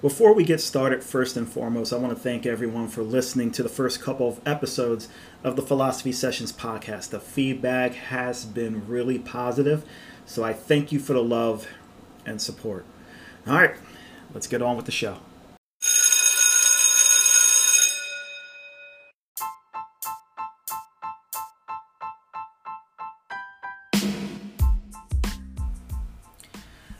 Before we get started, first and foremost, I want to thank everyone for listening to the first couple of episodes of the Philosophy Sessions podcast. The feedback has been really positive, so I thank you for the love and support. All right, let's get on with the show.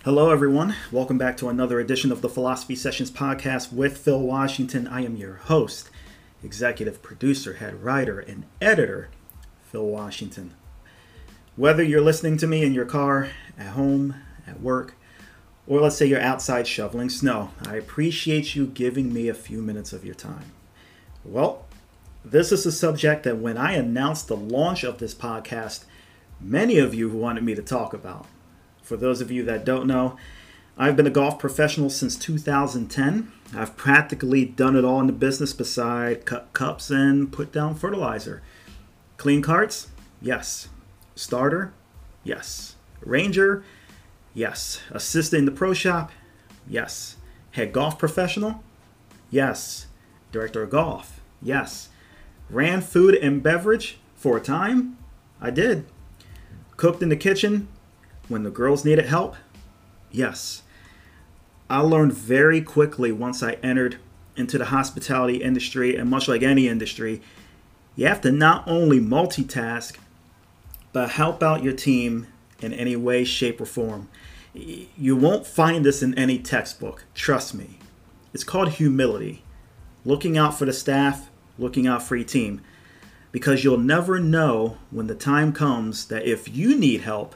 Hello, everyone. Welcome back to another edition of the Philosophy Sessions podcast with Phil Washington. I am your host, executive producer, head writer, and editor, Phil Washington. Whether you're listening to me in your car, at home, at work, or let's say you're outside shoveling snow, I appreciate you giving me a few minutes of your time. Well, this is a subject that when I announced the launch of this podcast, many of you wanted me to talk about. For those of you that don't know, I've been a golf professional since 2010. I've practically done it all in the business beside cut cups and put down fertilizer. Clean carts? Yes. Starter? Yes. Ranger? Yes. Assistant in the pro shop? Yes. Head golf professional? Yes. Director of golf? Yes. Ran food and beverage for a time? I did. Cooked in the kitchen? When the girls needed help? Yes. I learned very quickly once I entered into the hospitality industry, and much like any industry, you have to not only multitask, but help out your team in any way, shape, or form. You won't find this in any textbook, trust me. It's called humility. Looking out for the staff, looking out for your team. Because you'll never know when the time comes that if you need help,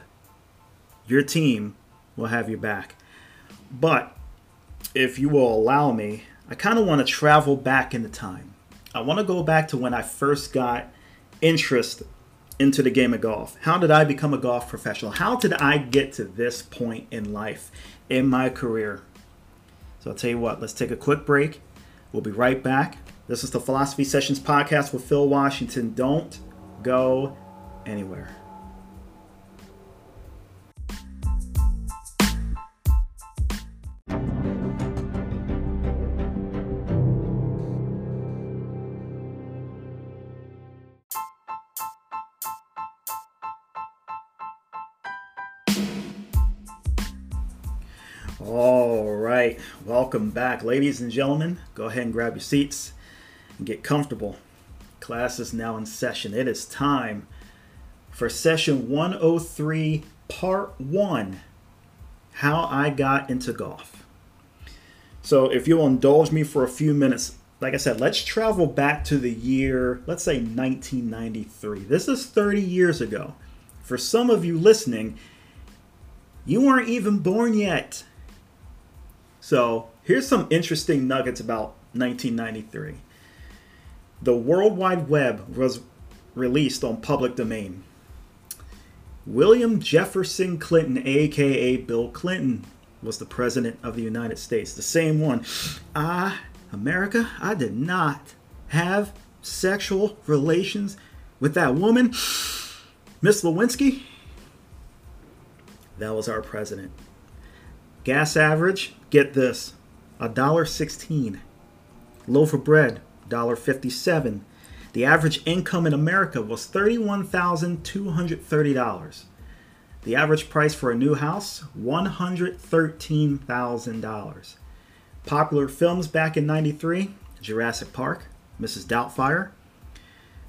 your team will have your back. But if you will allow me, I kind of want to travel back in the time. I want to go back to when I first got interest into the game of golf. How did I become a golf professional? How did I get to this point in life, in my career? So I'll tell you what, let's take a quick break. We'll be right back. This is the Philosophy Sessions podcast with Phil Washington. Don't go anywhere. Welcome back, ladies and gentlemen. Go ahead and grab your seats and get comfortable. Class is now in session. It is time for session 103, part one How I Got into Golf. So, if you'll indulge me for a few minutes, like I said, let's travel back to the year, let's say 1993. This is 30 years ago. For some of you listening, you weren't even born yet. So here's some interesting nuggets about 1993. The World Wide Web was released on public domain. William Jefferson Clinton, aka Bill Clinton, was the president of the United States. The same one. Ah, America, I did not have sexual relations with that woman, Miss Lewinsky. That was our president. Gas average, get this, a dollar sixteen. Loaf of bread, dollar fifty-seven. The average income in America was thirty-one thousand two hundred thirty dollars. The average price for a new house, one hundred thirteen thousand dollars. Popular films back in '93: Jurassic Park, Mrs. Doubtfire,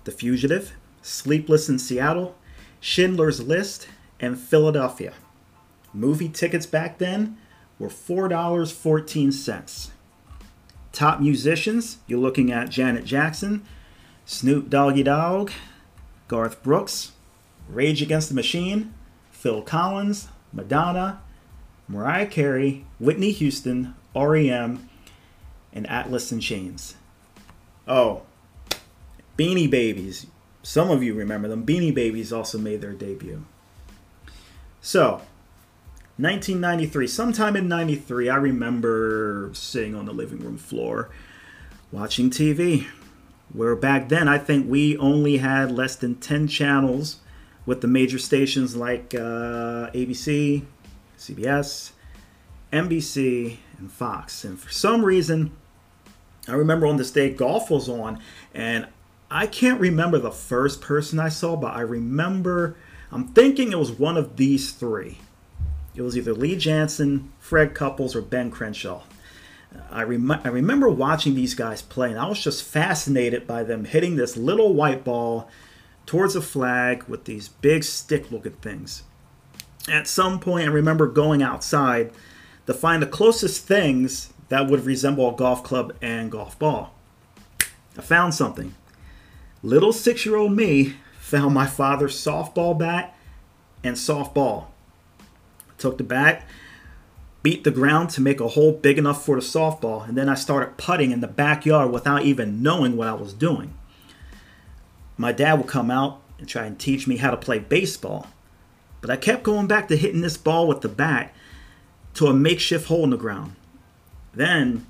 The Fugitive, Sleepless in Seattle, Schindler's List, and Philadelphia. Movie tickets back then were $4.14. Top musicians, you're looking at Janet Jackson, Snoop Doggy Dogg, Garth Brooks, Rage Against the Machine, Phil Collins, Madonna, Mariah Carey, Whitney Houston, REM, and Alice in Chains. Oh, Beanie Babies. Some of you remember them. Beanie Babies also made their debut. So, 1993, sometime in 93, I remember sitting on the living room floor watching TV. Where back then, I think we only had less than 10 channels with the major stations like uh, ABC, CBS, NBC, and Fox. And for some reason, I remember on this day golf was on, and I can't remember the first person I saw, but I remember, I'm thinking it was one of these three. It was either Lee Janzen, Fred Couples, or Ben Crenshaw. I, rem- I remember watching these guys play, and I was just fascinated by them hitting this little white ball towards a flag with these big stick looking things. At some point, I remember going outside to find the closest things that would resemble a golf club and golf ball. I found something. Little six year old me found my father's softball bat and softball. Took the bat, beat the ground to make a hole big enough for the softball, and then I started putting in the backyard without even knowing what I was doing. My dad would come out and try and teach me how to play baseball, but I kept going back to hitting this ball with the bat to a makeshift hole in the ground. Then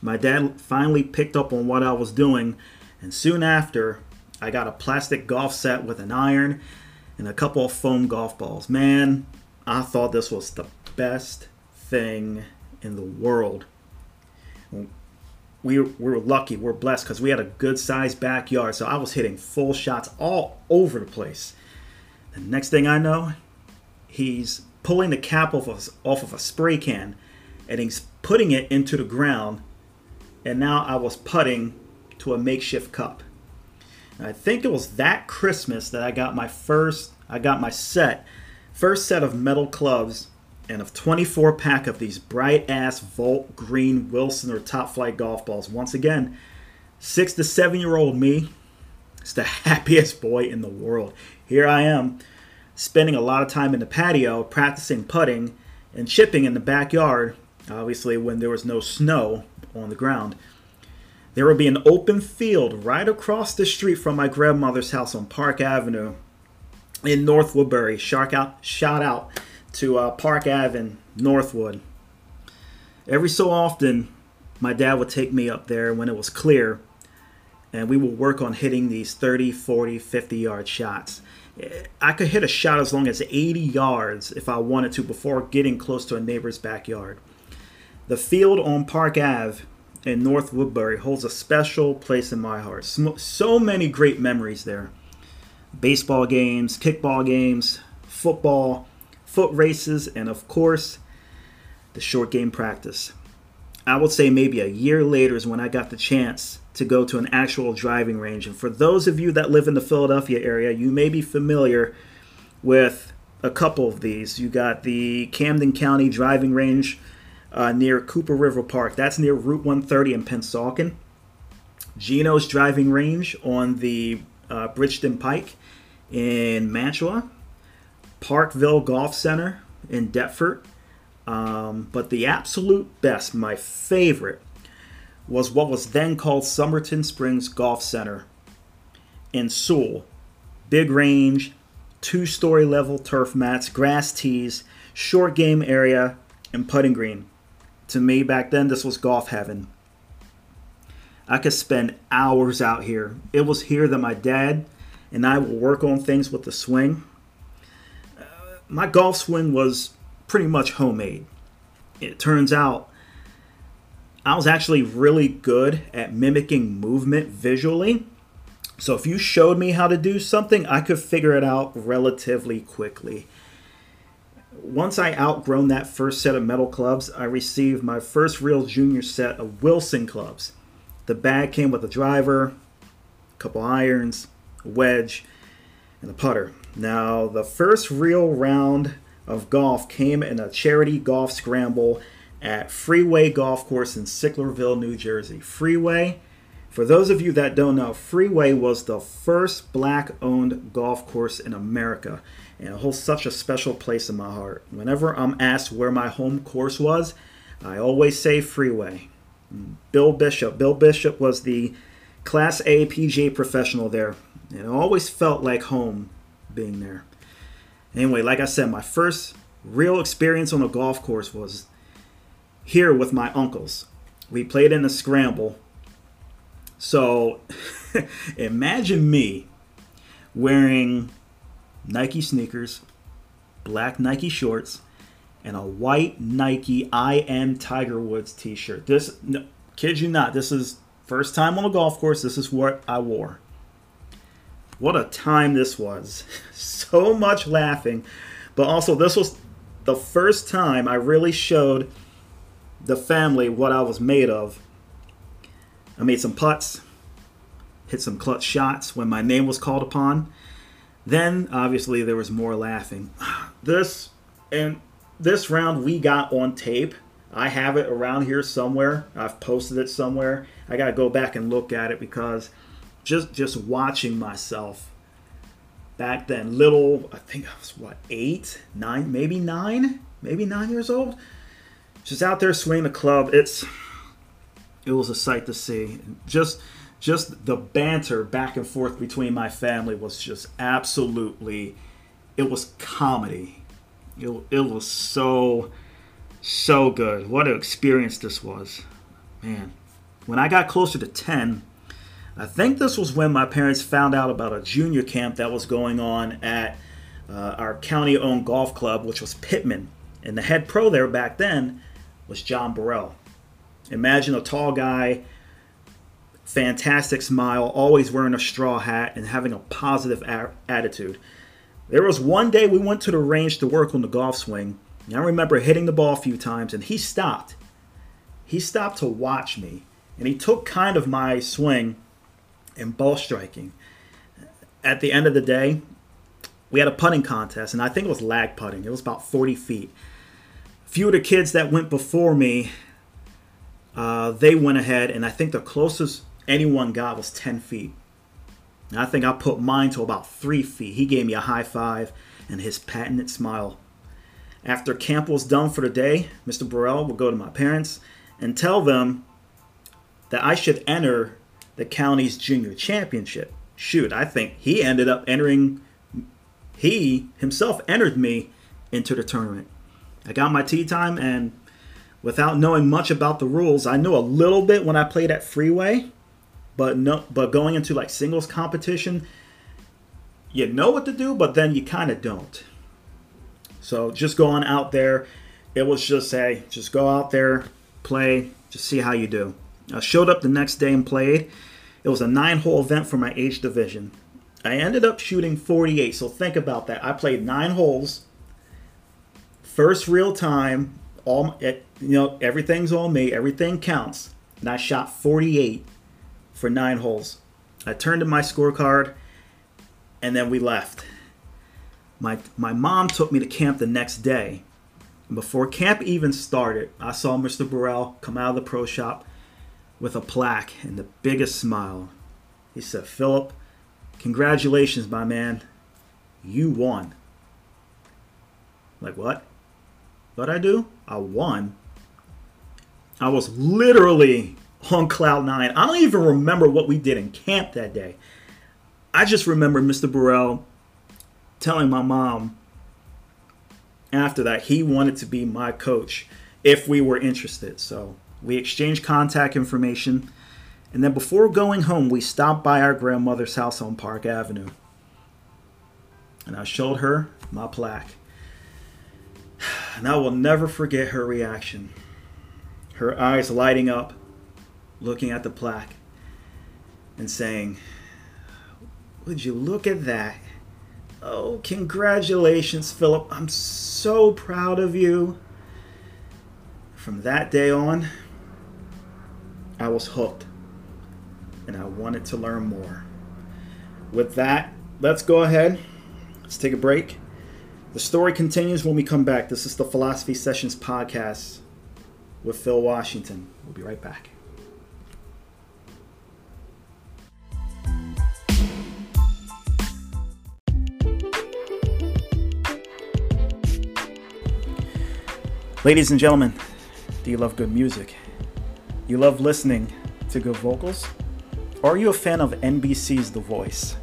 my dad finally picked up on what I was doing, and soon after, I got a plastic golf set with an iron and a couple of foam golf balls. Man, I thought this was the best thing in the world. We, we were lucky, we're blessed because we had a good sized backyard, so I was hitting full shots all over the place. The next thing I know, he's pulling the cap off of, off of a spray can and he's putting it into the ground. And now I was putting to a makeshift cup. And I think it was that Christmas that I got my first, I got my set, first set of metal clubs and a 24 pack of these bright ass Volt Green Wilson or Top-Flite golf balls. Once again, six to seven year old me is the happiest boy in the world. Here I am spending a lot of time in the patio practicing putting and chipping in the backyard, obviously, when there was no snow on the ground. There would be an open field right across the street from my grandmother's house on Park Avenue in North Woodbury. Shout out, shout out to uh, Park Ave in Northwood. Every so often, my dad would take me up there when it was clear, and we would work on hitting these 30, 40, 50 yard shots. I could hit a shot as long as 80 yards if I wanted to before getting close to a neighbor's backyard. The field on Park Ave in North Woodbury holds a special place in my heart. So many great memories there. Baseball games, kickball games, football, foot races, and of course, the short game practice. I would say maybe a year later is when I got the chance to go to an actual driving range. And for those of you that live in the Philadelphia area, you may be familiar with a couple of these. You got the Camden County driving range uh, near Cooper River Park. That's near Route 130 in Pennsauken. Geno's driving range on the uh, Bridgeton Pike in Mantua. Parkville Golf Center in Deptford. Um, but the absolute best, my favorite, was what was then called Somerton Springs Golf Center in Sewell. Big range, two story level turf mats, grass tees, short game area, and putting green. To me, back then, this was golf heaven. I could spend hours out here. It was here that my dad and I would work on things with the swing. Uh, my golf swing was pretty much homemade. It turns out I was actually really good at mimicking movement visually. So if you showed me how to do something, I could figure it out relatively quickly. Once I outgrown that first set of metal clubs, I received my first real junior set of Wilson clubs. The bag came with a driver, a couple irons, a wedge, and a putter. Now, the first real round of golf came in a charity golf scramble at Freeway Golf Course in Sicklerville, New Jersey. Freeway, for those of you that don't know, Freeway was the first black owned golf course in America and it holds such a special place in my heart. Whenever I'm asked where my home course was, I always say Freeway. Bill Bishop. Bill Bishop was the Class A PGA professional there, and it always felt like home being there. Anyway, like I said, my first real experience on a golf course was here with my uncles. We played in a scramble. So imagine me wearing Nike sneakers, black Nike shorts, and a white Nike I am Tiger Woods t shirt. This, no, kid you not, this is first time on a golf course. This is what I wore. What a time this was. so much laughing. But also, this was the first time I really showed the family what I was made of. I made some putts, hit some clutch shots when my name was called upon. Then, obviously, there was more laughing. This and this round we got on tape. I have it around here somewhere. I've posted it somewhere. I got to go back and look at it because just just watching myself back then, little, I think I was what eight, nine, maybe nine, maybe nine years old. Just out there swinging the club. It's it was a sight to see. Just just the banter back and forth between my family was just absolutely it was comedy it, it was so so good. What an experience this was. Man. When i got closer to 10 i think this was when my parents found out about a junior camp that was going on at uh, our county owned golf club which was pitman. And the head pro there back then was john burrell. Imagine a tall guy fantastic smile, always wearing a straw hat, and having a positive attitude. There was one day we went to the range to work on the golf swing. And I remember hitting the ball a few times, and he stopped. He stopped to watch me, and he took kind of my swing and ball striking. At the end of the day, we had a putting contest, and I think it was lag putting. It was about 40 feet. A few of the kids that went before me, uh, they went ahead, and I think the closest anyone got was 10 feet. I think I put mine to about three feet. He gave me a high five and his patented smile. After camp was done for the day, Mr. Burrell would go to my parents and tell them that I should enter the county's junior championship. Shoot, I think he ended up entering, he himself entered me into the tournament. I got my tee time, and without knowing much about the rules, I knew a little bit when I played at Freeway, but no, but going into like singles competition, you know what to do, but then you kind of don't. So just going out there, it was just hey, just go out there, play, just see how you do. I showed up the next day and played. It was a nine-hole event for my age division. I ended up shooting 48. So think about that. I played nine holes. First real time, all you know, everything's on me. Everything counts, and I shot 48 for nine holes. I turned in my scorecard and then we left. My, my mom took me to camp the next day. Before camp even started, I saw Mr. Burrell come out of the pro shop with a plaque and the biggest smile. He said, Philip, congratulations, my man. You won. Like, what? What I do? I won. I was literally on cloud nine. I don't even remember what we did in camp that day. I just remember Mr. Burrell telling my mom after that he wanted to be my coach if we were interested. So we exchanged contact information. And then before going home, we stopped by our grandmother's house on Park Avenue. And I showed her my plaque. And I will never forget her reaction. Her eyes lighting up looking at the plaque and saying, Would you look at that? Oh, congratulations, Philip. I'm so proud of you. From that day on, I was hooked and I wanted to learn more. With that, let's go ahead. Let's take a break. The story continues when we come back. This is the Philosophy Sessions podcast with Phil Washington. We'll be right back. Ladies and gentlemen, do you love good music? You love listening to good vocals? Or are you a fan of NBC's The Voice?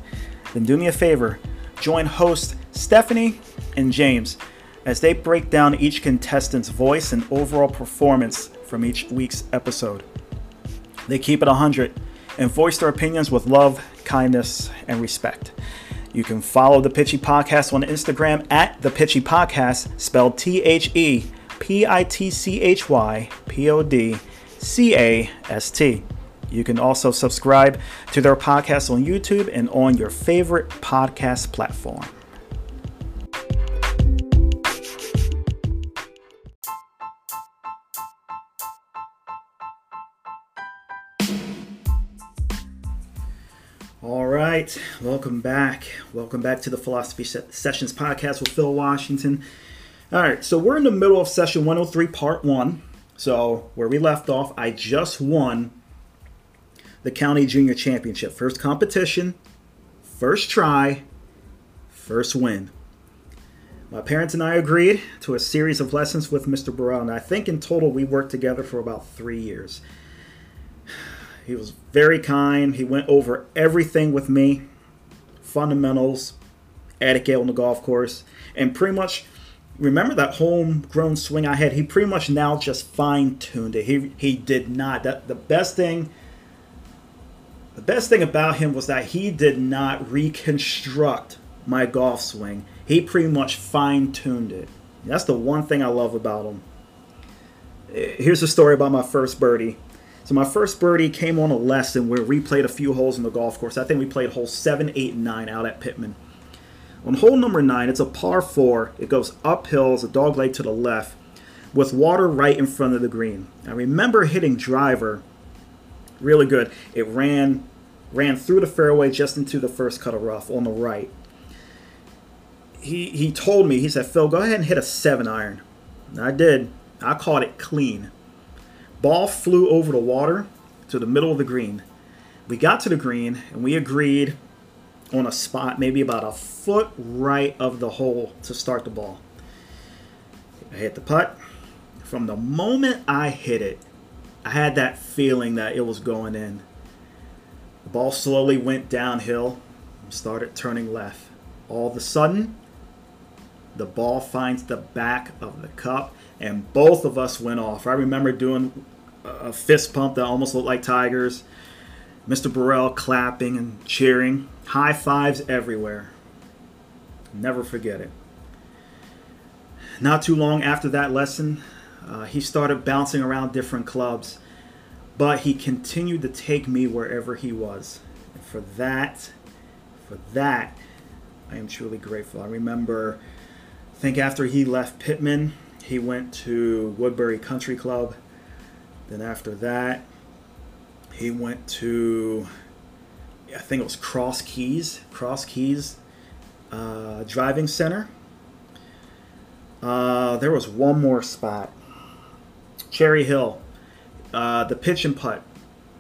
Then do me a favor, join host Stephanie and James as they break down each contestant's voice and overall performance from each week's episode. They keep it 100 and voice their opinions with love, kindness, and respect. You can follow the Pitchy Podcast on Instagram at the Pitchy Podcast, spelled T H E P I T C H Y P O D C A S T. You can also subscribe to their podcast on YouTube and on your favorite podcast platform. All right, welcome back. Welcome back to the Philosophy Sessions podcast with Phil Washington. All right, so we're in the middle of session 103, part one. So, where we left off, I just won the county junior championship. First competition, first try, first win. My parents and I agreed to a series of lessons with Mr. Burrell, and I think in total we worked together for about three years. He was very kind. He went over everything with me fundamentals, etiquette on the golf course, and pretty much remember that homegrown swing I had. He pretty much now just fine tuned it. He he did not. That the best thing. The best thing about him was that he did not reconstruct my golf swing. He pretty much fine tuned it. That's the one thing I love about him. Eh, here's a story about my first birdie. So my first birdie came on a lesson where we played a few holes in the golf course. I think we played holes seven, eight, and nine out at Pitman. On hole number nine, it's a par four. It goes uphill, it's a dog leg to the left, with water right in front of the green. I remember hitting driver really good. It ran ran through the fairway just into the first cut of rough on the right. He he told me, he said, Phil, go ahead and hit a seven iron. And I did. I caught it clean. Ball flew over the water to the middle of the green. We got to the green and we agreed on a spot maybe about a foot right of the hole to start the ball. I hit the putt. From the moment I hit it, I had that feeling that it was going in. The ball slowly went downhill and started turning left. All of a sudden, the ball finds the back of the cup, and both of us went off. I remember doing a fist pump that almost looked like Tigers. Mr. Burrell clapping and cheering. High fives everywhere. Never forget it. Not too long after that lesson, uh, he started bouncing around different clubs, but he continued to take me wherever he was. And for that, for that, I am truly grateful. I remember, I think after he left Pitman, he went to Woodbury Country Club. Then after that, he went to I think it was Cross Keys, Cross Keys uh, Driving Center. Uh, there was one more spot, Cherry Hill, uh, the pitch and putt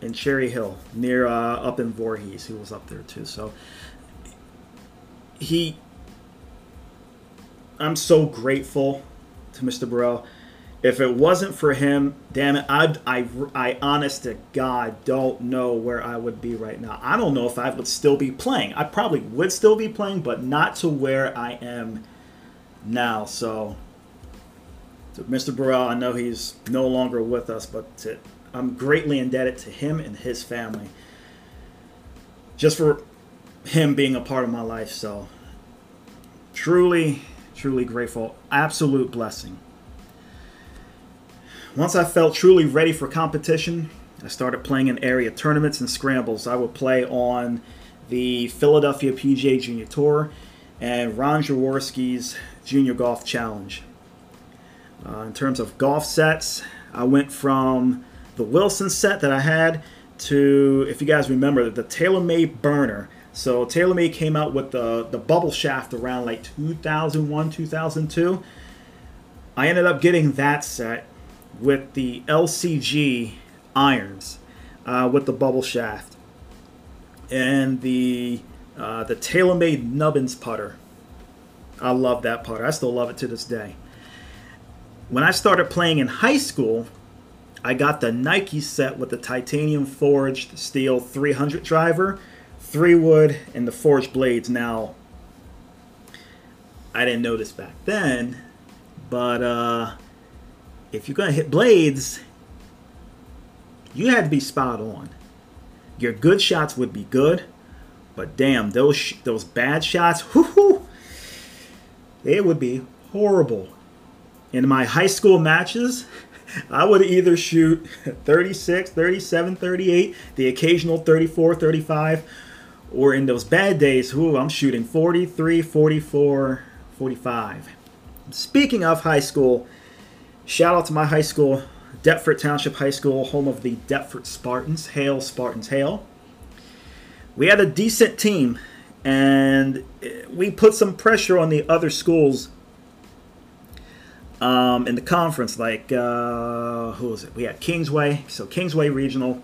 in Cherry Hill near uh, up in Voorhees. He was up there too. So he, I'm so grateful to Mr. Burrell if it wasn't for him, damn it, I, I, I honest to God don't know where I would be right now. I don't know if I would still be playing. I probably would still be playing, but not to where I am now. So, to Mr. Burrell, I know he's no longer with us, but to, I'm greatly indebted to him and his family just for him being a part of my life. So, truly, truly grateful. Absolute blessing. Once I felt truly ready for competition, I started playing in area tournaments and scrambles. I would play on the Philadelphia PGA Junior Tour and Ron Jaworski's Junior Golf Challenge. Uh, in terms of golf sets, I went from the Wilson set that I had to, if you guys remember, the TaylorMade burner. So TaylorMade came out with the, the bubble shaft around like 2001, 2002. I ended up getting that set with the LCG irons uh, with the bubble shaft and the uh, the TaylorMade Nubbins putter. I love that putter. I still love it to this day. When I started playing in high school, I got the Nike set with the titanium forged steel 300 driver, three wood, and the forged blades. Now, I didn't know this back then, but uh, if you're going to hit blades, you had to be spot on. Your good shots would be good, but damn, those those bad shots, whoo, it would be horrible. In my high school matches, I would either shoot 36, 37, 38, the occasional 34, 35, or in those bad days, ooh, I'm shooting 43, 44, 45. Speaking of high school, shout out to my high school, Deptford Township High School, home of the Deptford Spartans. Hail, Spartans, hail. We had a decent team, and we put some pressure on the other schools um, in the conference. Like, uh, who was it? We had Kingsway, so Kingsway Regional,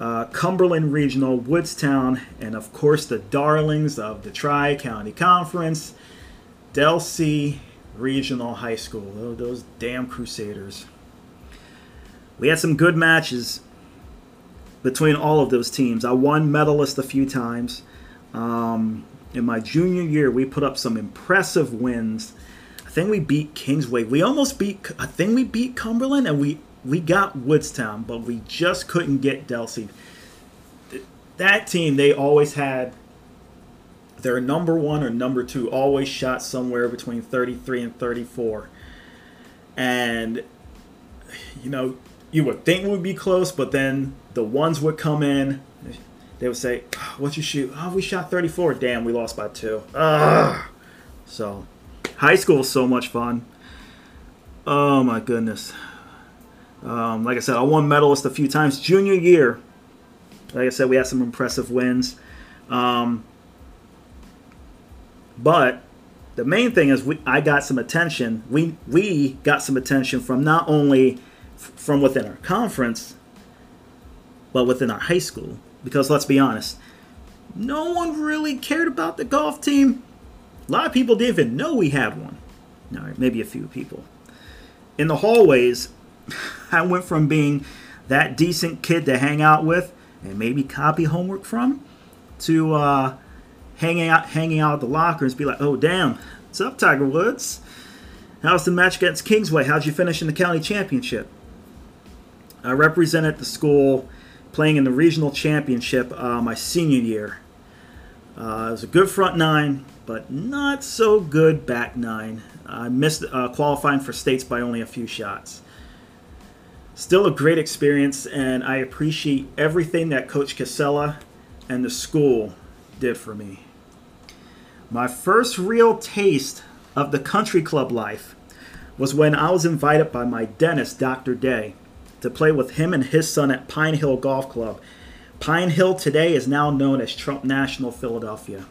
uh, Cumberland Regional, Woodstown, and of course the darlings of the Tri County Conference, Delsea Regional High School. Oh, those damn Crusaders. We had some good matches between all of those teams. I won medalist a few times. Um, in my junior year, we put up some impressive wins. I think we beat Kingsway. We almost beat. I think we beat Cumberland, and we we got Woodstown, but we just couldn't get Delsea. That team, they always had their number one or number two always shot somewhere between 33 and 34. And, you know, you would think we would be close, but then the ones would come in. They would say, "What'd you shoot? Oh, we shot 34. Damn, we lost by two. Ugh. So, high school was so much fun. Oh my goodness. Um, like I said, I won medalist a few times. Junior year, like I said, we had some impressive wins. Um, but the main thing is we, I got some attention. We we got some attention from not only f- from within our conference, but within our high school. Because let's be honest, no one really cared about the golf team. A lot of people didn't even know we had one. All right, maybe a few people. In the hallways, I went from being that decent kid to hang out with and maybe copy homework from to uh, hanging out hanging out at the lockers be like, oh damn, what's up, Tiger Woods? How's the match against Kingsway? How'd you finish in the county championship? I represented the school playing in the regional championship uh, my senior year. Uh, it was a good front nine, but not so good back nine. I missed uh, qualifying for states by only a few shots. Still a great experience, and I appreciate everything that Coach Casella and the school did for me. My first real taste of the country club life was when I was invited by my dentist, Dr. Day, to play with him and his son at Pine Hill Golf Club. Pine Hill today is now known as Trump National Philadelphia.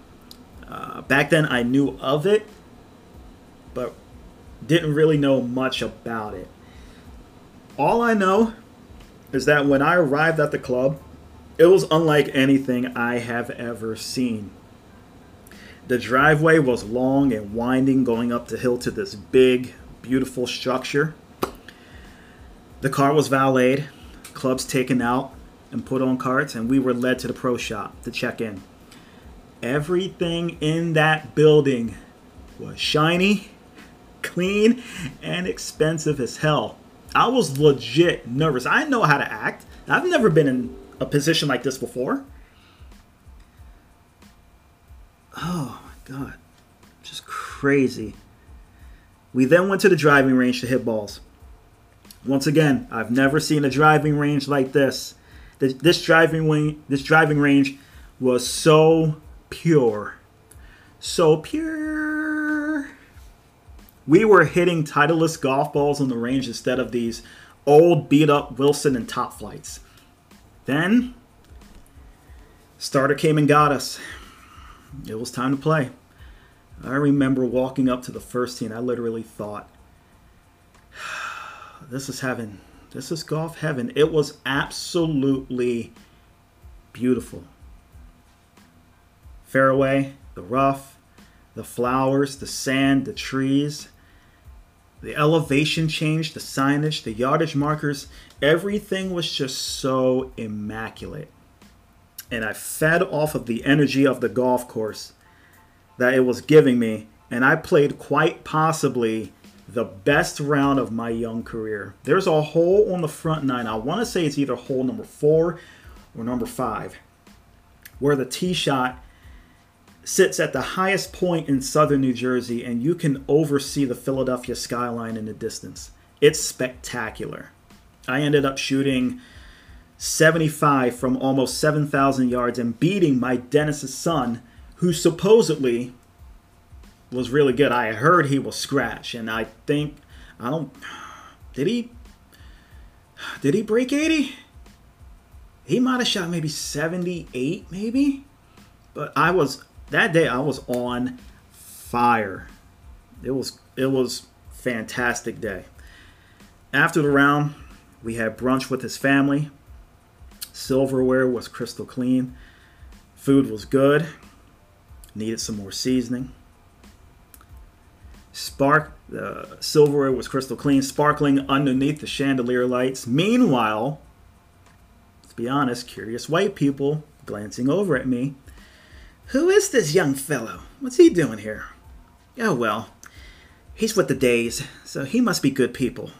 Uh, back then, I knew of it, but didn't really know much about it. All I know is that when I arrived at the club, it was unlike anything I have ever seen. The driveway was long and winding going up the hill to this big, beautiful structure. The car was valeted, clubs taken out and put on carts, and we were led to the pro shop to check in. Everything in that building was shiny, clean, and expensive as hell. I was legit nervous. I know how to act. I've never been in a position like this before. Oh my god. Just crazy. We then went to the driving range to hit balls. Once again, I've never seen a driving range like this. This driving wing, this driving range was so pure. So pure. We were hitting Titleist golf balls on the range instead of these old beat up Wilson and Top-Flites. Then starter came and got us it was time to play. I remember walking up to the first tee and I literally thought, this is heaven. This is golf heaven. It was absolutely beautiful. Fairway, the rough, the flowers, the sand, the trees, the elevation change, the signage, the yardage markers, everything was just so immaculate and I fed off of the energy of the golf course that it was giving me, and I played quite possibly the best round of my young career. There's a hole on the front nine. I want to say it's either hole number four or number five, where the tee shot sits at the highest point in southern New Jersey, and you can oversee the Philadelphia skyline in the distance. It's spectacular. I ended up shooting 75 from almost 7,000 yards and beating my Dennis's son, who supposedly was really good. I heard he was scratch, and I think I don't. Did he? Did he break 80? He might have shot maybe 78, maybe. But I was that day. I was on fire. It was it was fantastic day. After the round, we had brunch with his family. Silverware was crystal clean. Food was good. Needed some more seasoning. Spark the silverware was crystal clean, sparkling underneath the chandelier lights. Meanwhile, let's be honest, curious white people glancing over at me. Who is this young fellow? What's he doing here? Oh well, he's with the Days, so he must be good people.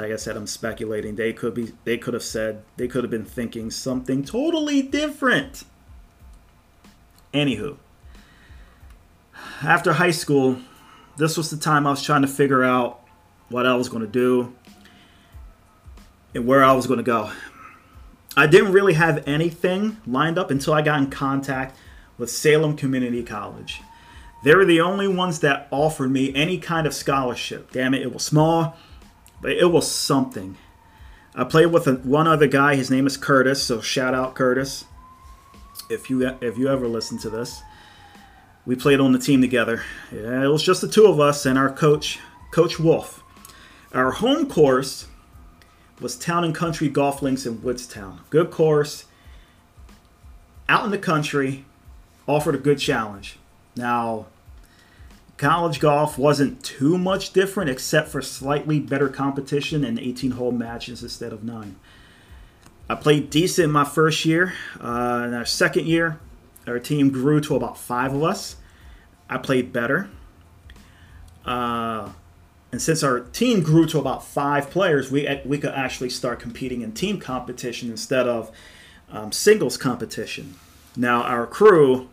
Like I said, I'm speculating. They could be they could have said they could have been thinking something totally different. Anywho, after high school, this was the time I was trying to figure out what I was going to do and where I was going to go. I didn't really have anything lined up until I got in contact with Salem Community College. They were the only ones that offered me any kind of scholarship. Damn it, it was small, but it was something. I played with a, one other guy. His name is Curtis, so shout out Curtis. If you if you ever listen to this, we played on the team together. Yeah, it was just the two of us and our coach, Coach Wolf. Our home course was Town and Country Golf Links in Woodstown. Good course, out in the country, offered a good challenge. Now, college golf wasn't too much different except for slightly better competition and 18 hole matches instead of nine. I played decent my first year. Uh, in our second year, our team grew to about five of us. I played better. Uh, and since our team grew to about five players, we, we could actually start competing in team competition instead of um, singles competition. Now, our crew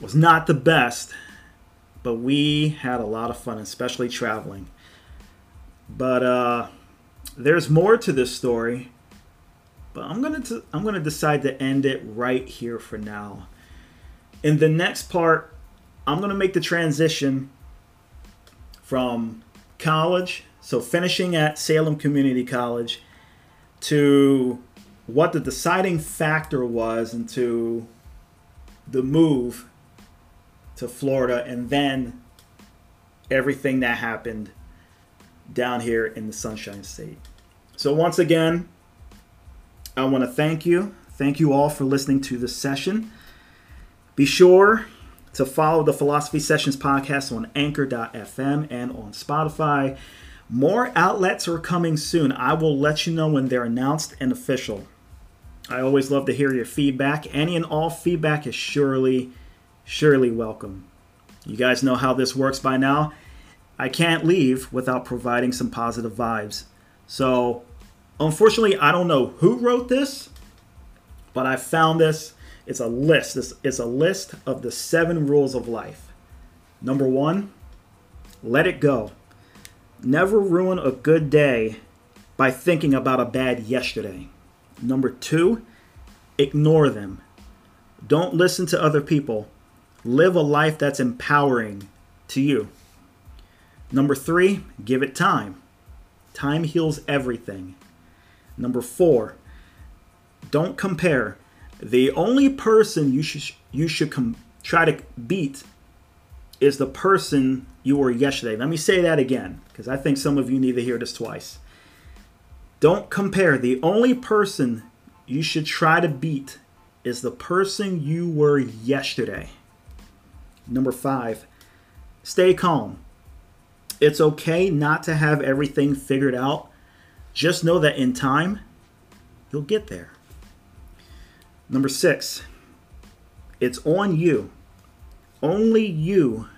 was not the best, but we had a lot of fun, especially traveling. But uh, there's more to this story. But I'm gonna t- I'm gonna decide to end it right here for now. In the next part, I'm gonna make the transition from college, so finishing at Salem Community College, to what the deciding factor was into the move to Florida and then everything that happened down here in the Sunshine State. So, once again, I want to thank you. Thank you all for listening to this session. Be sure to follow the Philosophy Sessions podcast on anchor.fm and on Spotify. More outlets are coming soon. I will let you know when they're announced and official. I always love to hear your feedback. Any and all feedback is surely, surely welcome. You guys know how this works by now. I can't leave without providing some positive vibes. So Unfortunately, I don't know who wrote this, but I found this. It's a list. This it's a list of the seven rules of life. Number one, let it go. Never ruin a good day by thinking about a bad yesterday. Number two, ignore them. Don't listen to other people. Live a life that's empowering to you. Number three, give it time. Time heals everything. Number four, don't compare. The only person you should you should com- try to beat is the person you were yesterday. Let me say that again because I think some of you need to hear this twice. Don't compare. The only person you should try to beat is the person you were yesterday. Number five, stay calm. It's okay not to have everything figured out just know that in time, you'll get there. Number six, it's on you. Only you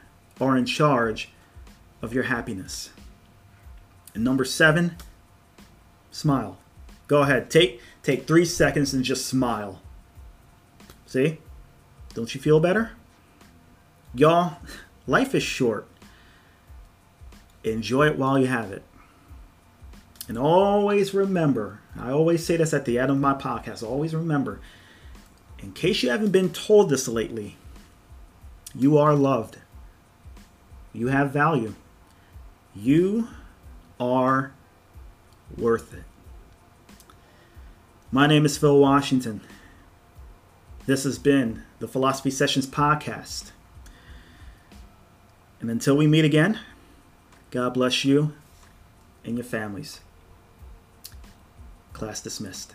are in charge of your happiness. And number seven, smile. Go ahead, take take three seconds and just smile. See? Don't you feel better? Y'all, life is short. Enjoy it while you have it. And always remember, I always say this at the end of my podcast, always remember, in case you haven't been told this lately, you are loved. You have value. You are worth it. My name is Phil Washington. This has been the Philosophy Sessions podcast. And until we meet again, God bless you and your families. Class dismissed.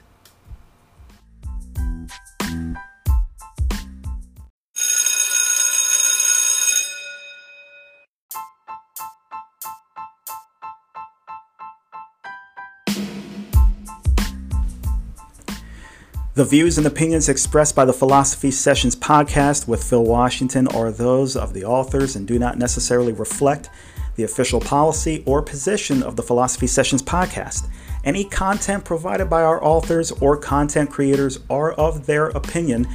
The views and opinions expressed by the Philosophy Sessions podcast with Phil Washington are those of the authors and do not necessarily reflect the official policy or position of the Philosophy Sessions podcast. Any content provided by our authors or content creators are of their opinion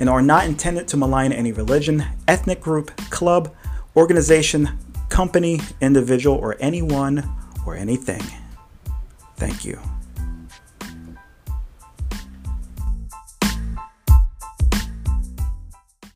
and are not intended to malign any religion, ethnic group, club, organization, company, individual, or anyone or anything. Thank you.